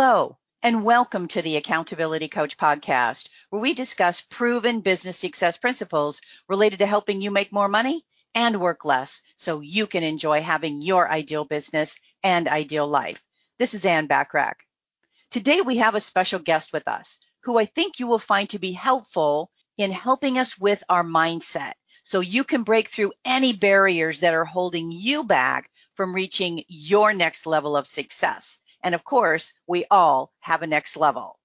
Hello, and welcome to the Accountability Coach podcast, where we discuss proven business success principles related to helping you make more money and work less so you can enjoy having your ideal business and ideal life. This is Ann Bachrach. Today we have a special guest with us who I think you will find to be helpful in helping us with our mindset so you can break through any barriers that are holding you back from reaching your next level of success. And of course, we all have a next level.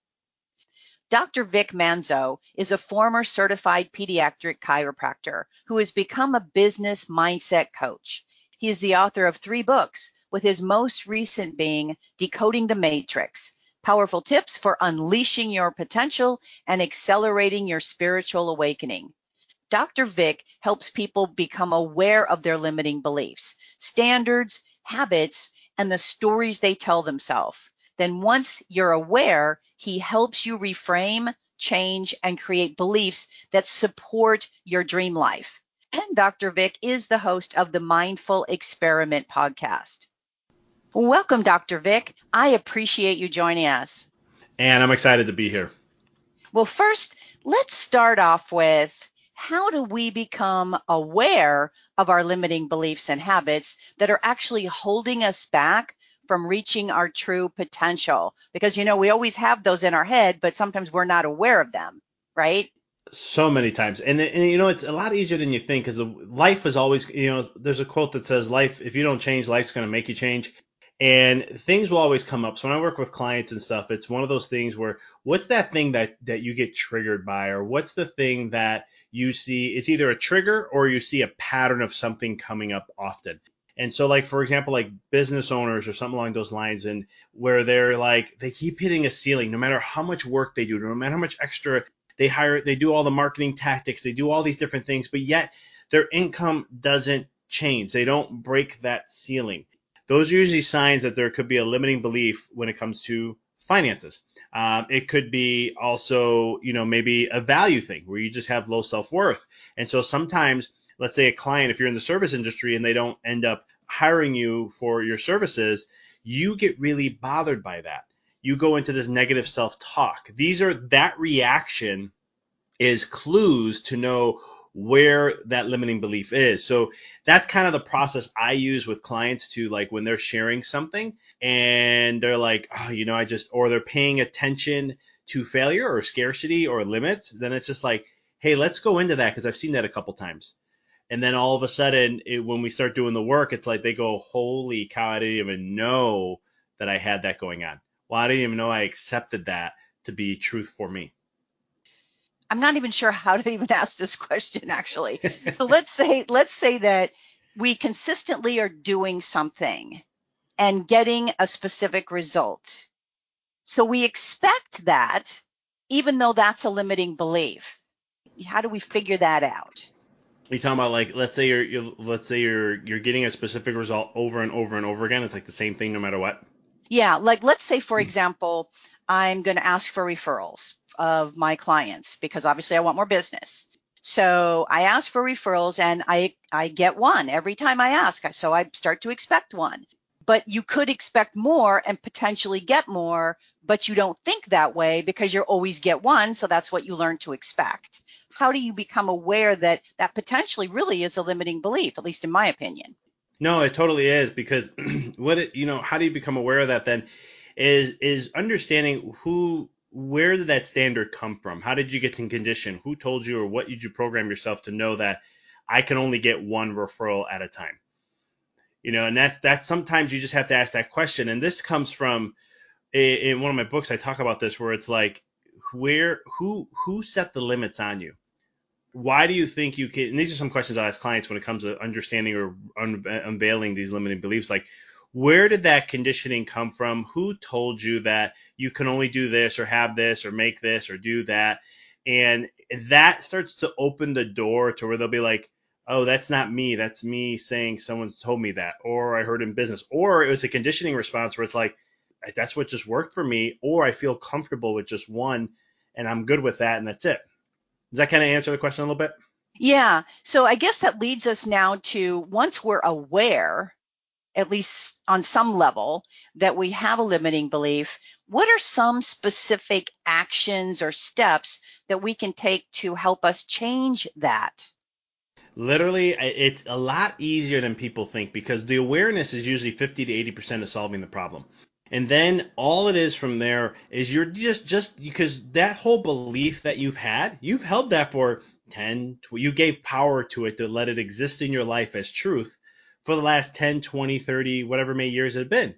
Dr. Vic Manzo is a former certified pediatric chiropractor who has become a business mindset coach. He is the author of three books, with his most recent being Decoding the Matrix Powerful Tips for Unleashing Your Potential and Accelerating Your Spiritual Awakening. Dr. Vic helps people become aware of their limiting beliefs, standards, habits, and the stories they tell themselves. Then once you're aware, he helps you reframe, change, and create beliefs that support your dream life. And Dr. Vic is the host of the Mindful Experiment podcast. Welcome, Dr. Vic. I appreciate you joining us. And I'm excited to be here. Well, first, let's start off with how do we become aware of our limiting beliefs and habits that are actually holding us back from reaching our true potential? Because, you know, we always have those in our head, but sometimes we're not aware of them, right? So many times. And, and you know, it's a lot easier than you think because life is always, you know, there's a quote that says, life, if you don't change, life's going to make you change and things will always come up. So when I work with clients and stuff, it's one of those things where what's that thing that that you get triggered by, or what's the thing that you see? It's either a trigger or you see a pattern of something coming up often. And so, like for example, like business owners or something along those lines, and where they're like they keep hitting a ceiling, no matter how much work they do, no matter how much extra they hire, they do all the marketing tactics, they do all these different things, but yet their income doesn't change. They don't break that ceiling those are usually signs that there could be a limiting belief when it comes to finances. Um, it could be also, you know, maybe a value thing where you just have low self worth. And so sometimes, let's say a client, if you're in the service industry and they don't end up hiring you for your services, you get really bothered by that. You go into this negative self talk. These are that reaction is clues to know where that limiting belief is. So that's kind of the process I use with clients to like when they're sharing something and they're like, oh, you know, I just, or they're paying attention to failure or scarcity or limits, then it's just like, hey, let's go into that because I've seen that a couple times. And then all of a sudden, it, when we start doing the work, it's like they go, holy cow, I didn't even know that I had that going on. Well, I didn't even know I accepted that to be truth for me. I'm not even sure how to even ask this question actually. so let's say let's say that we consistently are doing something and getting a specific result. So we expect that even though that's a limiting belief. How do we figure that out? You talking about like let's say you're, you're let's say you're you're getting a specific result over and over and over again. It's like the same thing no matter what. Yeah, like let's say for example, I'm going to ask for referrals of my clients because obviously I want more business. So I ask for referrals and I, I get one every time I ask. So I start to expect one. But you could expect more and potentially get more, but you don't think that way because you always get one. So that's what you learn to expect. How do you become aware that that potentially really is a limiting belief, at least in my opinion? No, it totally is because what it, you know, how do you become aware of that then is is understanding who where did that standard come from? How did you get in condition? Who told you or what did you program yourself to know that I can only get one referral at a time? You know, and that's that's sometimes you just have to ask that question. And this comes from in one of my books I talk about this where it's like where who who set the limits on you? Why do you think you can? And these are some questions I ask clients when it comes to understanding or un, unveiling these limiting beliefs. Like, where did that conditioning come from? Who told you that you can only do this or have this or make this or do that? And that starts to open the door to where they'll be like, oh, that's not me. That's me saying someone told me that, or I heard in business, or it was a conditioning response where it's like, that's what just worked for me, or I feel comfortable with just one and I'm good with that and that's it. Does that kind of answer the question a little bit? Yeah. So I guess that leads us now to once we're aware at least on some level, that we have a limiting belief, what are some specific actions or steps that we can take to help us change that? Literally, it's a lot easier than people think because the awareness is usually 50 to 80% of solving the problem. And then all it is from there is you're just just because that whole belief that you've had, you've held that for 10, you gave power to it to let it exist in your life as truth for the last 10, 20, 30, whatever many years it had been.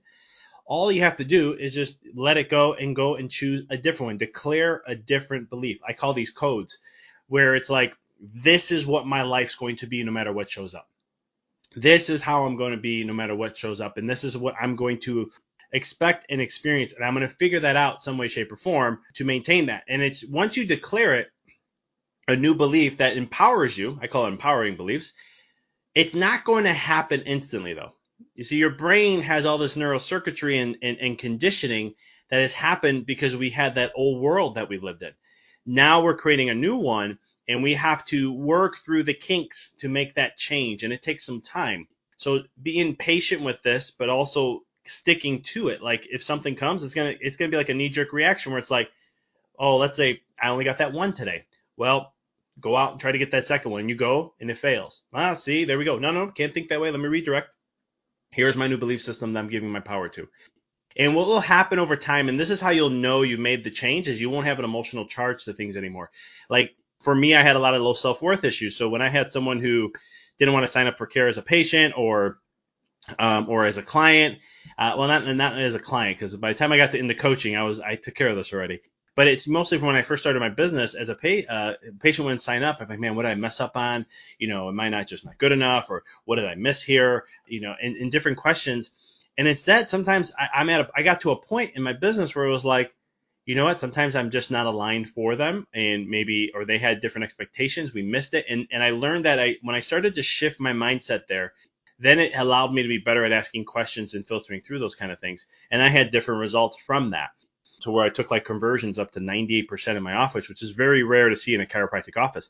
All you have to do is just let it go and go and choose a different one. Declare a different belief. I call these codes where it's like, this is what my life's going to be no matter what shows up. This is how I'm going to be no matter what shows up. And this is what I'm going to expect and experience. And I'm going to figure that out some way, shape, or form to maintain that. And it's once you declare it, a new belief that empowers you, I call it empowering beliefs, it's not going to happen instantly though. You see, your brain has all this neural circuitry and, and, and conditioning that has happened because we had that old world that we lived in. Now we're creating a new one and we have to work through the kinks to make that change and it takes some time. So being patient with this, but also sticking to it. Like if something comes, it's gonna it's gonna be like a knee jerk reaction where it's like, oh, let's say I only got that one today. Well, go out and try to get that second one. And you go and it fails. Ah, see, there we go. No, no, can't think that way. Let me redirect. Here's my new belief system that I'm giving my power to. And what will happen over time, and this is how you'll know you made the change, is you won't have an emotional charge to things anymore. Like for me, I had a lot of low self worth issues. So when I had someone who didn't want to sign up for care as a patient or um, or as a client, uh, well, not not as a client because by the time I got to, into coaching, I was I took care of this already. But it's mostly from when I first started my business as a uh, patient wouldn't sign up. I'm like, man, what did I mess up on? You know, am I not just not good enough, or what did I miss here? You know, and, and different questions. And instead, sometimes I, I'm at a, I got to a point in my business where it was like, you know what? Sometimes I'm just not aligned for them, and maybe or they had different expectations. We missed it, and and I learned that I when I started to shift my mindset there, then it allowed me to be better at asking questions and filtering through those kind of things, and I had different results from that to where I took like conversions up to 98% in my office, which is very rare to see in a chiropractic office.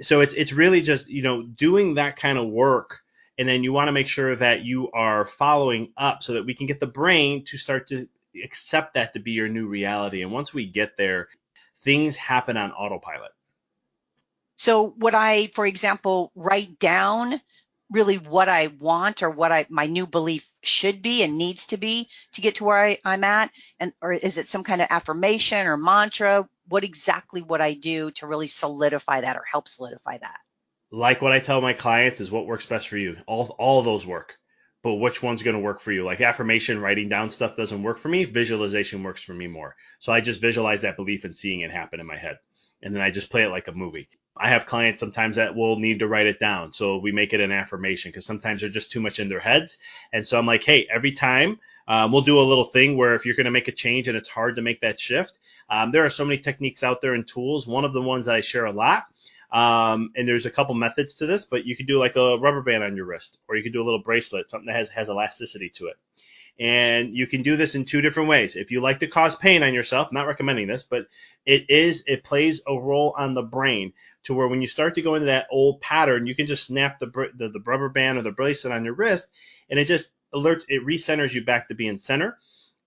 So it's it's really just you know doing that kind of work, and then you want to make sure that you are following up so that we can get the brain to start to accept that to be your new reality. And once we get there, things happen on autopilot. So would I, for example, write down really what I want or what I my new belief should be and needs to be to get to where I, I'm at? And or is it some kind of affirmation or mantra? What exactly would I do to really solidify that or help solidify that? Like what I tell my clients is what works best for you. All all those work. But which one's going to work for you? Like affirmation, writing down stuff doesn't work for me. Visualization works for me more. So I just visualize that belief and seeing it happen in my head. And then I just play it like a movie. I have clients sometimes that will need to write it down. So we make it an affirmation because sometimes they're just too much in their heads. And so I'm like, hey, every time um, we'll do a little thing where if you're going to make a change and it's hard to make that shift, um, there are so many techniques out there and tools. One of the ones that I share a lot, um, and there's a couple methods to this, but you could do like a rubber band on your wrist, or you could do a little bracelet, something that has has elasticity to it. And you can do this in two different ways. If you like to cause pain on yourself, not recommending this, but it is, it plays a role on the brain to where when you start to go into that old pattern, you can just snap the, the, the rubber band or the bracelet on your wrist and it just alerts, it recenters you back to being center.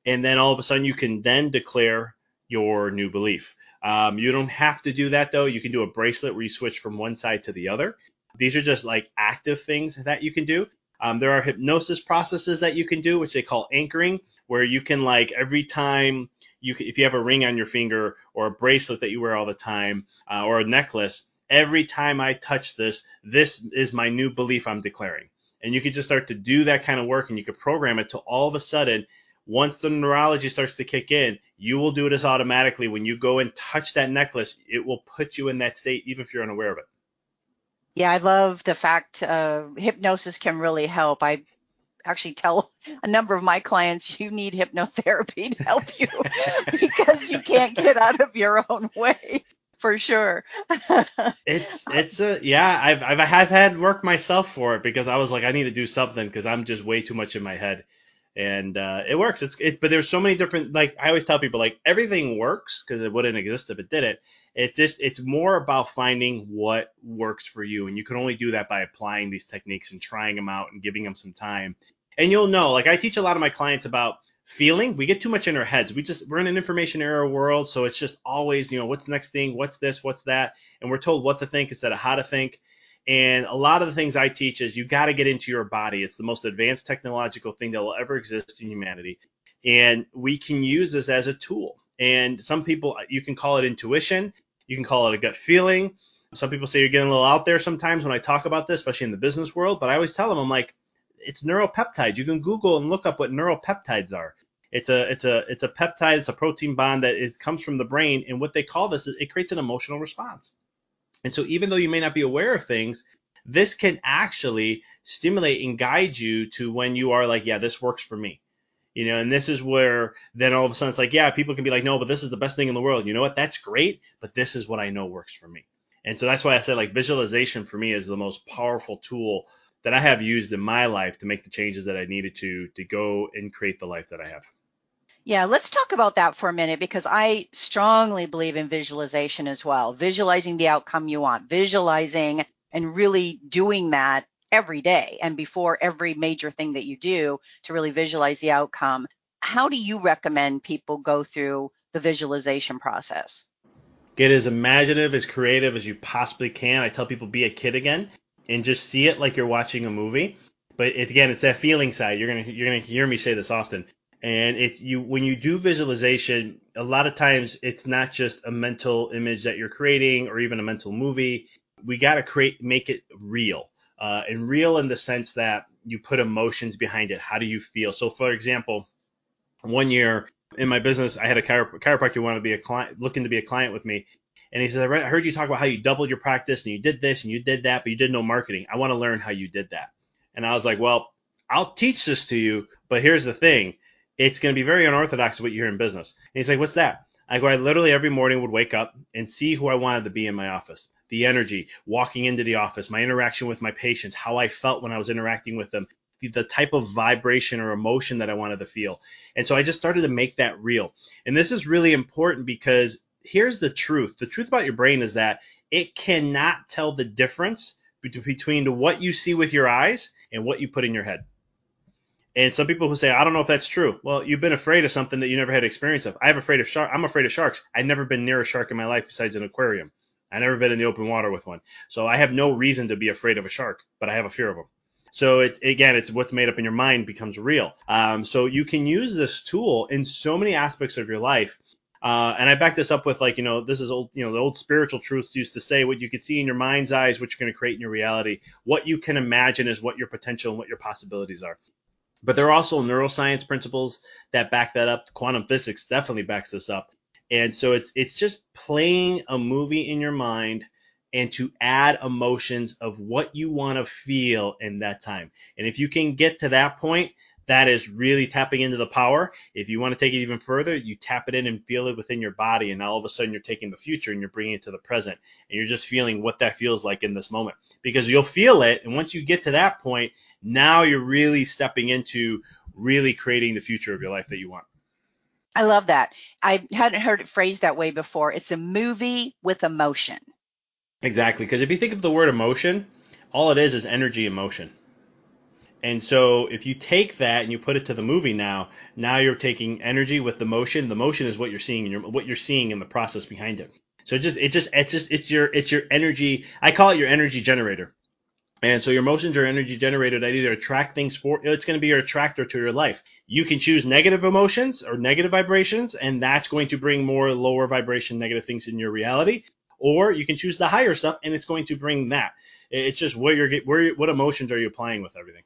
And then all of a sudden you can then declare your new belief. Um, you don't have to do that though. You can do a bracelet where you switch from one side to the other. These are just like active things that you can do. Um, there are hypnosis processes that you can do, which they call anchoring, where you can like every time you, if you have a ring on your finger or a bracelet that you wear all the time uh, or a necklace, every time I touch this, this is my new belief I'm declaring. And you can just start to do that kind of work and you can program it to all of a sudden, once the neurology starts to kick in, you will do this automatically. When you go and touch that necklace, it will put you in that state, even if you're unaware of it. Yeah, I love the fact uh, hypnosis can really help. I actually tell a number of my clients you need hypnotherapy to help you because you can't get out of your own way for sure. it's it's a yeah. I've I've I've had work myself for it because I was like I need to do something because I'm just way too much in my head, and uh, it works. It's it, but there's so many different like I always tell people like everything works because it wouldn't exist if it didn't. It's just it's more about finding what works for you, and you can only do that by applying these techniques and trying them out and giving them some time. And you'll know, like I teach a lot of my clients about feeling. We get too much in our heads. We just we're in an information era world, so it's just always, you know, what's the next thing, what's this, what's that, and we're told what to think instead of how to think. And a lot of the things I teach is you got to get into your body. It's the most advanced technological thing that will ever exist in humanity. And we can use this as a tool. And some people, you can call it intuition, you can call it a gut feeling. Some people say you're getting a little out there sometimes when I talk about this, especially in the business world. But I always tell them, I'm like, it's neuropeptides. You can Google and look up what neuropeptides are. It's a it's a it's a peptide. It's a protein bond that is comes from the brain, and what they call this is it creates an emotional response. And so even though you may not be aware of things, this can actually stimulate and guide you to when you are like, yeah, this works for me. You know, and this is where then all of a sudden it's like, yeah, people can be like, no, but this is the best thing in the world. You know what? That's great, but this is what I know works for me. And so that's why I said like visualization for me is the most powerful tool that I have used in my life to make the changes that I needed to to go and create the life that I have. Yeah, let's talk about that for a minute because I strongly believe in visualization as well. Visualizing the outcome you want, visualizing and really doing that every day and before every major thing that you do to really visualize the outcome. How do you recommend people go through the visualization process? Get as imaginative, as creative as you possibly can. I tell people be a kid again and just see it like you're watching a movie. But it, again, it's that feeling side. You're gonna you're gonna hear me say this often. And it you when you do visualization, a lot of times it's not just a mental image that you're creating or even a mental movie. We got to create make it real. Uh, and real in the sense that you put emotions behind it. How do you feel? So, for example, one year in my business, I had a chiro- chiropractor wanted to be a client, looking to be a client with me. And he says, I, read, I heard you talk about how you doubled your practice and you did this and you did that, but you did no marketing. I want to learn how you did that. And I was like, well, I'll teach this to you, but here's the thing it's going to be very unorthodox what you hear in business. And he's like, what's that? I go, I literally every morning would wake up and see who I wanted to be in my office. The energy, walking into the office, my interaction with my patients, how I felt when I was interacting with them, the, the type of vibration or emotion that I wanted to feel. And so I just started to make that real. And this is really important because here's the truth. The truth about your brain is that it cannot tell the difference between what you see with your eyes and what you put in your head. And some people who say, I don't know if that's true. Well, you've been afraid of something that you never had experience of. I'm afraid of shark. I'm afraid of sharks. I've never been near a shark in my life besides an aquarium. I've never been in the open water with one. So I have no reason to be afraid of a shark, but I have a fear of them. So it, again, it's what's made up in your mind becomes real. Um, so you can use this tool in so many aspects of your life. Uh, and I back this up with like, you know, this is old, you know, the old spiritual truths used to say what you could see in your mind's eyes, what you're going to create in your reality. What you can imagine is what your potential and what your possibilities are. But there are also neuroscience principles that back that up. Quantum physics definitely backs this up. And so it's it's just playing a movie in your mind and to add emotions of what you want to feel in that time. And if you can get to that point, that is really tapping into the power. If you want to take it even further, you tap it in and feel it within your body. And all of a sudden, you're taking the future and you're bringing it to the present. And you're just feeling what that feels like in this moment. Because you'll feel it. And once you get to that point, now you're really stepping into really creating the future of your life that you want. I love that. I hadn't heard it phrased that way before. It's a movie with emotion. Exactly. Because if you think of the word emotion, all it is is energy emotion. And so if you take that and you put it to the movie now, now you're taking energy with the motion. The motion is what you're seeing in your, what you're seeing in the process behind it. So it just it just it's just it's your it's your energy. I call it your energy generator. And so your emotions are energy generated that either attract things for it's going to be your attractor to your life. You can choose negative emotions or negative vibrations, and that's going to bring more lower vibration negative things in your reality. Or you can choose the higher stuff, and it's going to bring that. It's just where you're where what emotions are you applying with everything.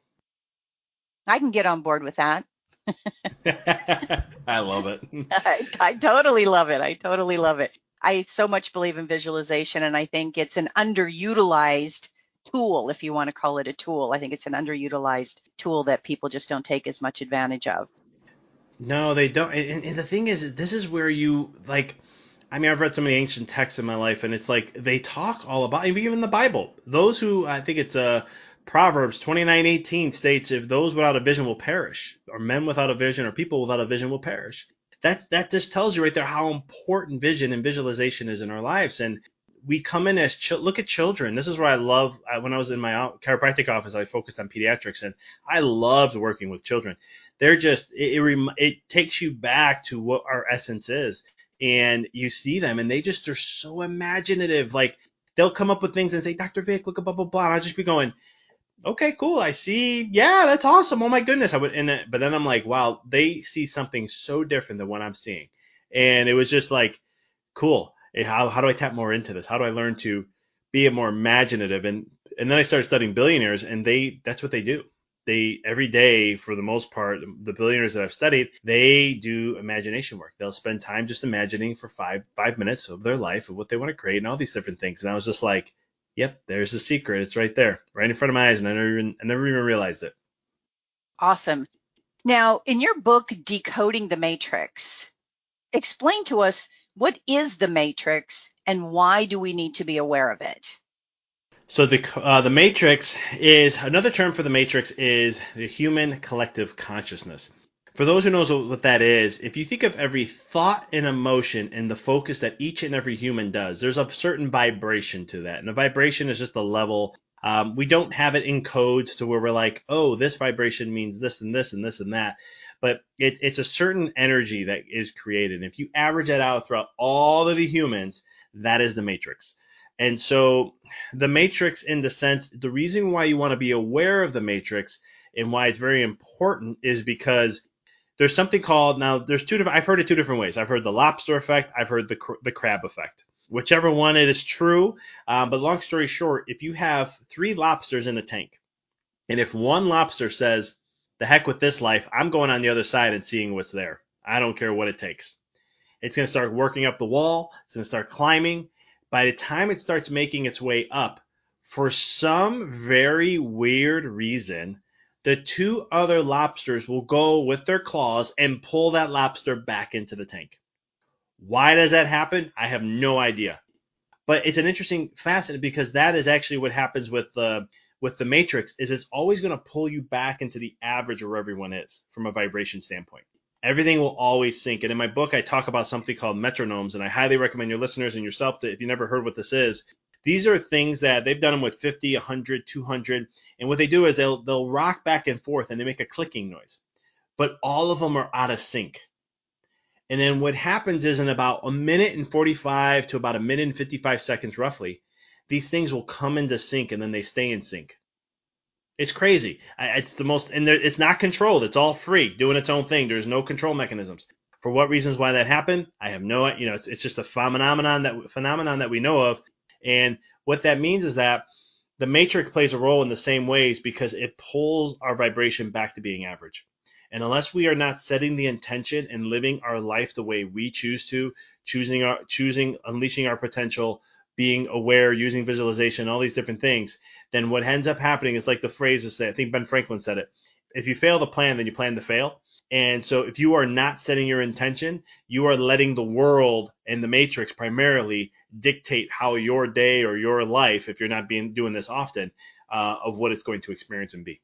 I can get on board with that. I love it. I, I totally love it. I totally love it. I so much believe in visualization, and I think it's an underutilized tool, if you want to call it a tool. I think it's an underutilized tool that people just don't take as much advantage of. No, they don't. And, and the thing is, this is where you like. I mean, I've read so many ancient texts in my life, and it's like they talk all about even the Bible. Those who I think it's a uh, Proverbs 29:18 states, "If those without a vision will perish, or men without a vision, or people without a vision will perish." That's that just tells you right there how important vision and visualization is in our lives. And we come in as ch- look at children. This is where I love. when I was in my chiropractic office, I focused on pediatrics, and I loved working with children. They're just it, it, it takes you back to what our essence is, and you see them, and they just are so imaginative. Like they'll come up with things and say, Dr. Vic, look at blah blah blah. And I'll just be going, okay, cool. I see. Yeah, that's awesome. Oh my goodness. I would, and but then I'm like, wow, they see something so different than what I'm seeing, and it was just like, cool. Eh, how how do I tap more into this? How do I learn to be more imaginative? And and then I started studying billionaires, and they that's what they do they every day for the most part the billionaires that i've studied they do imagination work they'll spend time just imagining for five five minutes of their life of what they want to create and all these different things and i was just like yep there's the secret. It's right there right in front of my eyes and i never even i never even realized it. Awesome. Now in your book decoding the matrix explain to us what is the matrix and why do we need to be aware of it? So the uh, the matrix is another term for the matrix is the human collective consciousness. For those who knows what that is, if you think of every thought and emotion and the focus that each and every human does, there's a certain vibration to that, and the vibration is just a level. Um, we don't have it in codes to where we're like, oh, this vibration means this and this and this and that, but it's it's a certain energy that is created. And if you average that out throughout all of the humans, that is the matrix. And so the matrix, in the sense, the reason why you want to be aware of the matrix and why it's very important is because there's something called now. There's two different. I've heard it two different ways. I've heard the lobster effect. I've heard the the crab effect. Whichever one it is true. Um, but long story short, if you have three lobsters in a tank, and if one lobster says, "The heck with this life, I'm going on the other side and seeing what's there. I don't care what it takes." It's going to start working up the wall. It's going to start climbing by the time it starts making its way up, for some very weird reason, the two other lobsters will go with their claws and pull that lobster back into the tank. Why does that happen? I have no idea. But it's an interesting facet because that is actually what happens with the with the matrix is it's always going to pull you back into the average where everyone is from a vibration standpoint everything will always sync. And in my book, I talk about something called metronomes, and I highly recommend your listeners and yourself to, if you never heard what this is, these are things that they've done them with 50, 100, 200, and what they do is they'll they'll rock back and forth and they make a clicking noise, but all of them are out of sync. And then what happens is in about a minute and 45 to about a minute and 55 seconds roughly, these things will come into sync and then they stay in sync. It's crazy. It's the most, and it's not controlled. It's all free, doing its own thing. There's no control mechanisms. For what reasons why that happened, I have no, you know, it's, it's just a phenomenon that phenomenon that we know of. And what that means is that the matrix plays a role in the same ways because it pulls our vibration back to being average. And unless we are not setting the intention and living our life the way we choose to, choosing our choosing unleashing our potential, being aware, using visualization, all these different things, then what ends up happening is like the phrase is say, I think Ben Franklin said it. If you fail to plan, then you plan to fail. And so if you are not setting your intention, you are letting the world and the matrix primarily dictate how your day or your life, if you're not being doing this often, uh, of what it's going to experience and be.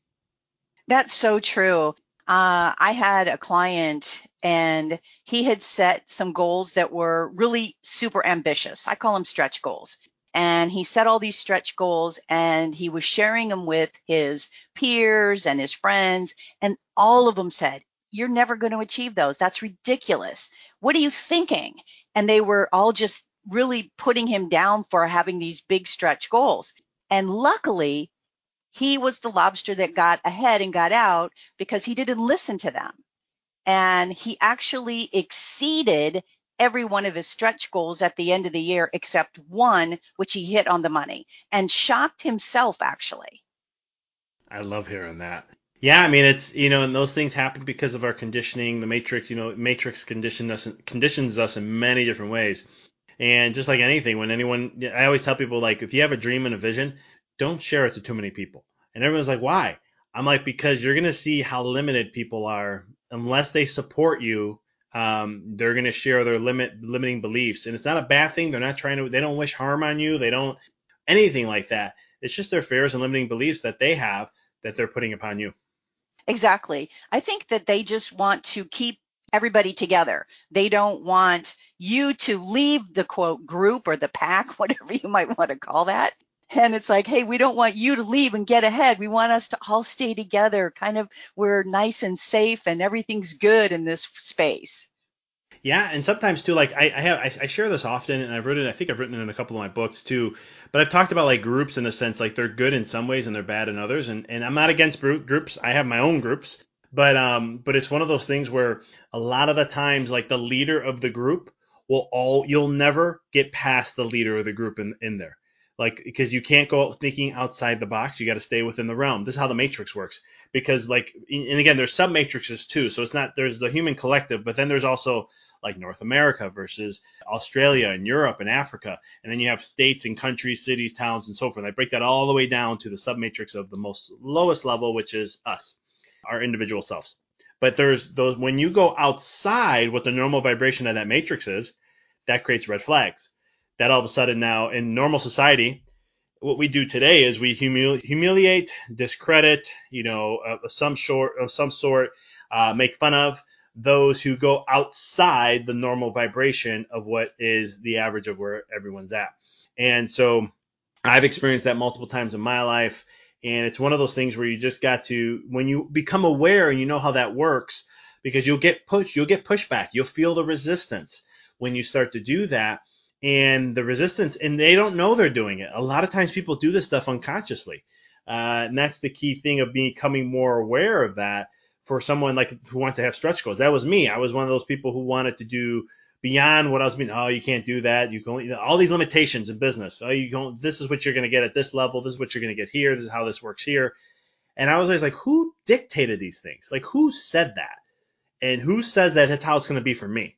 That's so true. Uh, I had a client and he had set some goals that were really super ambitious. I call them stretch goals. And he set all these stretch goals and he was sharing them with his peers and his friends. And all of them said, You're never going to achieve those. That's ridiculous. What are you thinking? And they were all just really putting him down for having these big stretch goals. And luckily, he was the lobster that got ahead and got out because he didn't listen to them. And he actually exceeded every one of his stretch goals at the end of the year except one, which he hit on the money and shocked himself actually. I love hearing that. Yeah, I mean it's you know, and those things happen because of our conditioning. The matrix, you know, matrix conditions us conditions us in many different ways. And just like anything, when anyone, I always tell people like, if you have a dream and a vision, don't share it to too many people. And everyone's like, why? I'm like, because you're to see how limited people are unless they support you. Um, they're to share their limit limiting beliefs, and it's not a bad thing. They're not trying to. They don't wish harm on you. They don't anything like that. It's just their fears and limiting beliefs that they have that they're putting upon you. Exactly. I think that they just want to keep everybody together. They don't want you to leave the quote group or the pack, whatever you might want to call that. And it's like, hey, we don't want you to leave and get ahead. We want us to all stay together. Kind of, we're nice and safe and everything's good in this space. Yeah, and sometimes too, like I, I have, I, I, share this often, and I've written, I think I've written it in a couple of my books too. But I've talked about like groups in a sense, like they're good in some ways and they're bad in others. And and I'm not against groups. I have my own groups, but um, but it's one of those things where a lot of the times, like the leader of the group will all, you'll never get past the leader of the group in in there like because you can't go thinking outside the box you got to stay within the realm this is how the matrix works because like and again there's sub matrices too so it's not there's the human collective but then there's also like North America versus Australia and Europe and Africa. And then you have states and countries, cities, towns, and so forth. I break that all the way down to the submatrix of the most lowest level, which is us, our individual selves. But there's those when you go outside what the normal vibration of that matrix is, that creates red flags. That all of a sudden now in normal society, what we do today is we humili- humiliate, discredit, you know, uh, some sort of some sort, uh, make fun of, those who go outside the normal vibration of what is the average of where everyone's at. And so I've experienced that multiple times in my life. And it's one of those things where you just got to, when you become aware and you know how that works, because you'll get pushed, you'll get pushback, you'll feel the resistance when you start to do that. And the resistance, and they don't know they're doing it. A lot of times people do this stuff unconsciously. Uh, and that's the key thing of becoming more aware of that for someone like who wants to have stretch goals. That was me. I was one of those people who wanted to do beyond what I was being. Oh, you can't do that. You can only, all these limitations in business. Oh, you don't. This is what you're going to get at this level. This is what you're going to get here. This is how this works here. And I was always like, who dictated these things? Like, who said that? And who says that that's how it's going to be for me?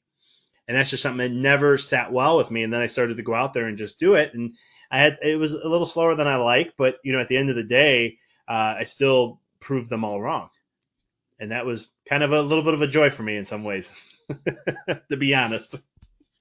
And that's just something that never sat well with me. And then I started to go out there and just do it. And I had it was a little slower than I like, but you know, at the end of the day, uh, I still proved them all wrong and that was kind of a little bit of a joy for me in some ways, to be honest.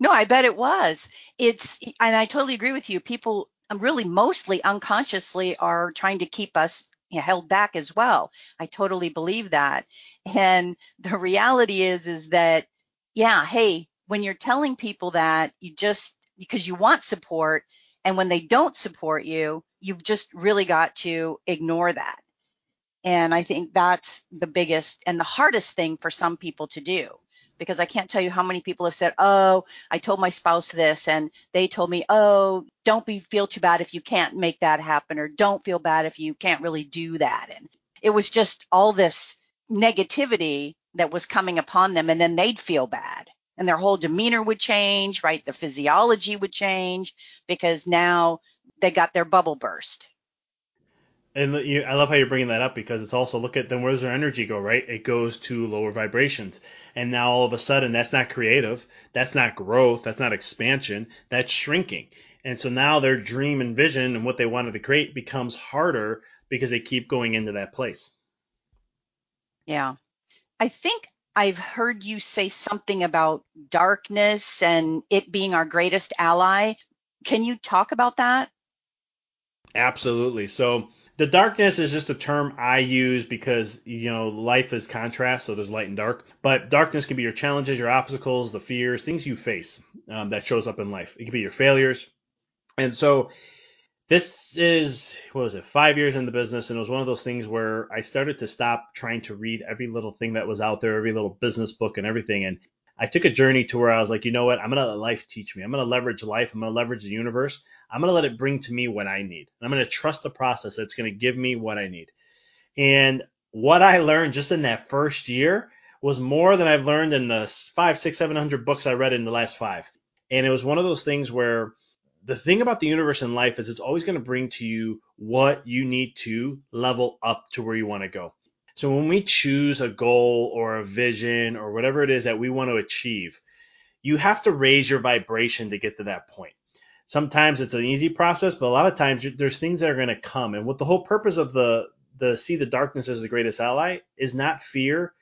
No, I bet it was. It's, and I totally agree with you. People um, really mostly unconsciously are trying to keep us held back as well. I totally believe that. And the reality is, is that, yeah, hey, when you're telling people that you just, because you want support, and when they don't support you, you've just really got to ignore that. And I think that's the biggest and the hardest thing for some people to do because I can't tell you how many people have said, "Oh, I told my spouse this and they told me, "Oh, don't be feel too bad if you can't make that happen or don't feel bad if you can't really do that." And it was just all this negativity that was coming upon them and then they'd feel bad and their whole demeanor would change, right? The physiology would change because now they got their bubble burst and you, I love how you're bringing that up because it's also look at then where does their energy go, right? It goes to lower vibrations. And now all of a sudden that's not creative, that's not growth, that's not expansion, that's shrinking. And so now their dream and vision and what they wanted to create becomes harder because they keep going into that place. Yeah. I think I've heard you say something about darkness and it being our greatest ally. Can you talk about that? Absolutely. So the darkness is just a term I use because you know life is contrast, so there's light and dark. But darkness can be your challenges, your obstacles, the fears, things you face um, that shows up in life. It can be your failures, and so this is what was it five years in the business and it was one of those things where i started to stop trying to read every little thing that was out there every little business book and everything and I took a journey to where I was like, you know what? I'm to let life teach me. I'm to leverage life. I'm to leverage the universe. I'm going to let it bring to me what I need. I'm going to trust the process that's going to give me what I need. And what I learned just in that first year was more than I've learned in the five, six, seven hundred books I read in the last five. And it was one of those things where the thing about the universe and life is it's always going to bring to you what you need to level up to where you want to go. So when we choose a goal or a vision or whatever it is that we want to achieve, you have to raise your vibration to get to that point. Sometimes it's an easy process, but a lot of times there's things that are going to come. And what the whole purpose of the the see the darkness as the greatest ally is not fear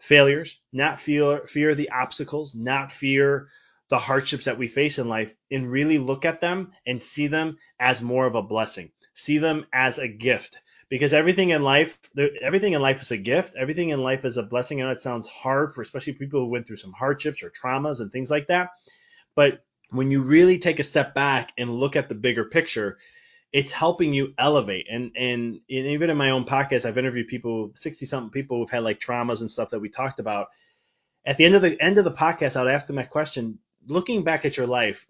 failures, not fear fear the obstacles, not fear the hardships that we face in life, and really look at them and see them as more of a blessing. See them as a gift because everything in life, everything in life is a gift. Everything in life is a blessing. I know it sounds hard for especially people who went through some hardships or traumas and things like that. But when you really take a step back and look at the bigger picture, it's helping you elevate. And, and, and even in my own podcast, I've interviewed people, 60 something people who've had like traumas and stuff that we talked about. At the end of the end of the podcast, I'd ask them that question, looking back at your life,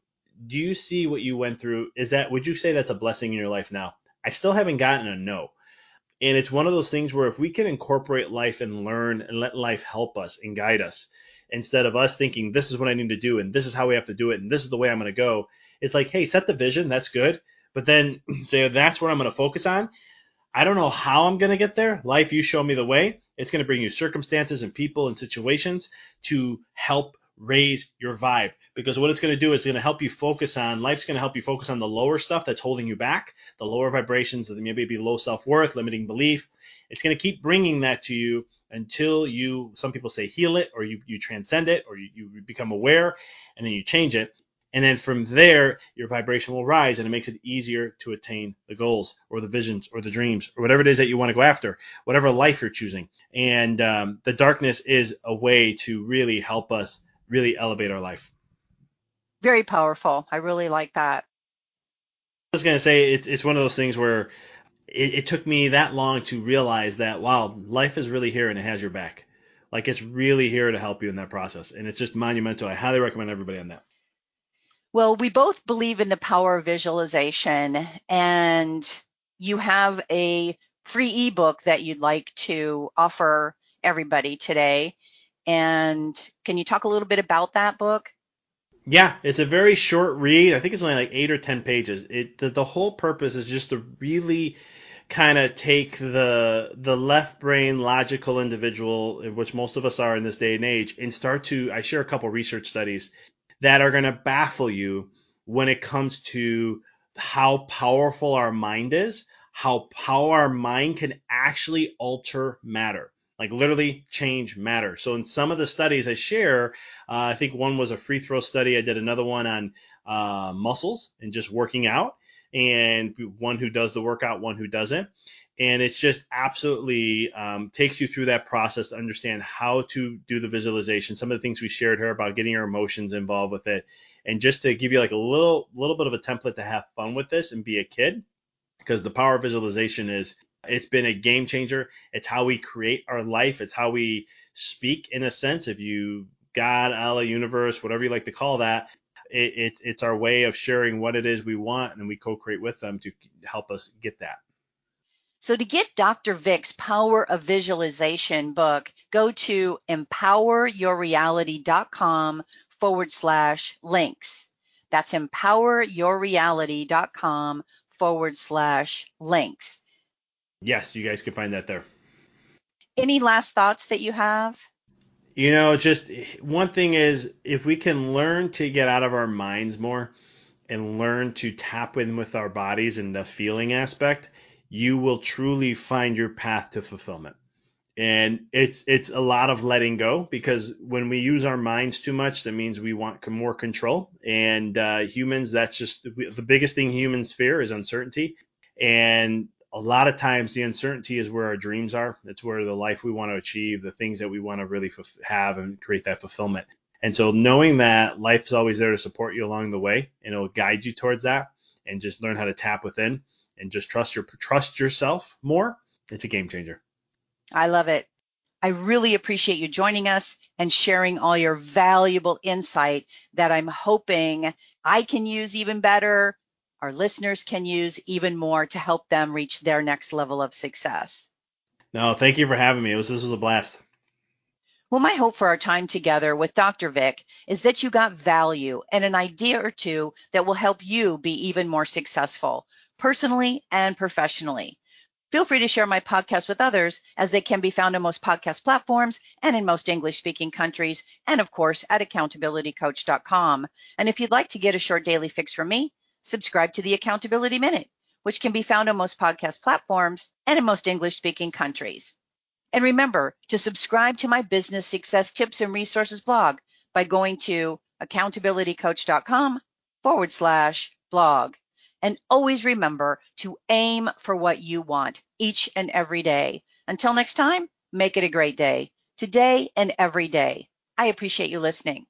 do you see what you went through? Is that, would you say that's a blessing in your life now? I still haven't gotten a no. And it's one of those things where if we can incorporate life and learn and let life help us and guide us, instead of us thinking this is what I need to do and this is how we have to do it and this is the way I'm going to go, it's like, hey, set the vision, that's good. But then say that's what I'm going to focus on. I don't know how I'm going to get there. Life, you show me the way. It's going to bring you circumstances and people and situations to help raise your vibe because what it's going to do is it's going to help you focus on life's going to help you focus on the lower stuff that's holding you back the lower vibrations that maybe be low self-worth limiting belief it's going to keep bringing that to you until you some people say heal it or you, you transcend it or you, you become aware and then you change it and then from there your vibration will rise and it makes it easier to attain the goals or the visions or the dreams or whatever it is that you want to go after whatever life you're choosing and um, the darkness is a way to really help us really elevate our life. Very powerful. I really like that. I was going to say it, it's one of those things where it, it took me that long to realize that, wow, life is really here and it has your back. Like it's really here to help you in that process. And it's just monumental. I highly recommend everybody on that. Well, we both believe in the power of visualization, and you have a free ebook that you'd like to offer everybody today. And can you talk a little bit about that book? Yeah, it's a very short read. I think it's only like eight or ten pages. It the, the whole purpose is just to really kind of take the the left brain logical individual, which most of us are in this day and age, and start to. I share a couple research studies that are going to baffle you when it comes to how powerful our mind is, how how our mind can actually alter matter like literally change matter. So in some of the studies I share, uh, I think one was a free throw study. I did another one on uh, muscles and just working out, and one who does the workout, one who doesn't. And it's just absolutely um, takes you through that process to understand how to do the visualization. Some of the things we shared here about getting your emotions involved with it, and just to give you like a little little bit of a template to have fun with this and be a kid because the power of visualization is it's been a game changer. It's how we create our life. It's how we speak in a sense. If you God, Allah, universe, whatever you like to call that, it, it's it's our way of sharing what it is we want, and we co-create with them to help us get that. So to get Dr. Vic's Power of Visualization book, go to empoweryourreality.com forward slash links. That's empoweryourreality.com forward slash links. Yes, you guys can find that there. Any last thoughts that you have? You know, just one thing is if we can learn to get out of our minds more and learn to tap in with our bodies and the feeling aspect, you will truly find your path to fulfillment. And it's it's a lot of letting go because when we use our minds too much, that means we want more control. And uh, humans, that's just the biggest thing humans fear is uncertainty. And a lot of times the uncertainty is where our dreams are. It's where the life we want to achieve, the things that we want to really f- have and create that fulfillment. And so knowing that life is always there to support you along the way and it'll guide you towards that and just learn how to tap within and just trust your trust yourself more, it's a game changer. I love it. I really appreciate you joining us and sharing all your valuable insight that I'm hoping I can use even better our listeners can use even more to help them reach their next level of success. No, thank you for having me. Was, this was a blast. Well, my hope for our time together with Dr. Vic is that you got value and an idea or two that will help you be even more successful, personally and professionally. Feel free to share my podcast with others as they can be found on most podcast platforms and in most English speaking countries, and of course at accountabilitycoach.com. And if you'd like to get a short daily fix from me, subscribe to the Accountability Minute, which can be found on most podcast platforms and in most English speaking countries. And remember to subscribe to my business success tips and resources blog by going to accountabilitycoach.com forward slash blog. And always remember to aim for what you want each and every day. Until next time, make it a great day, today and every day. I appreciate you listening.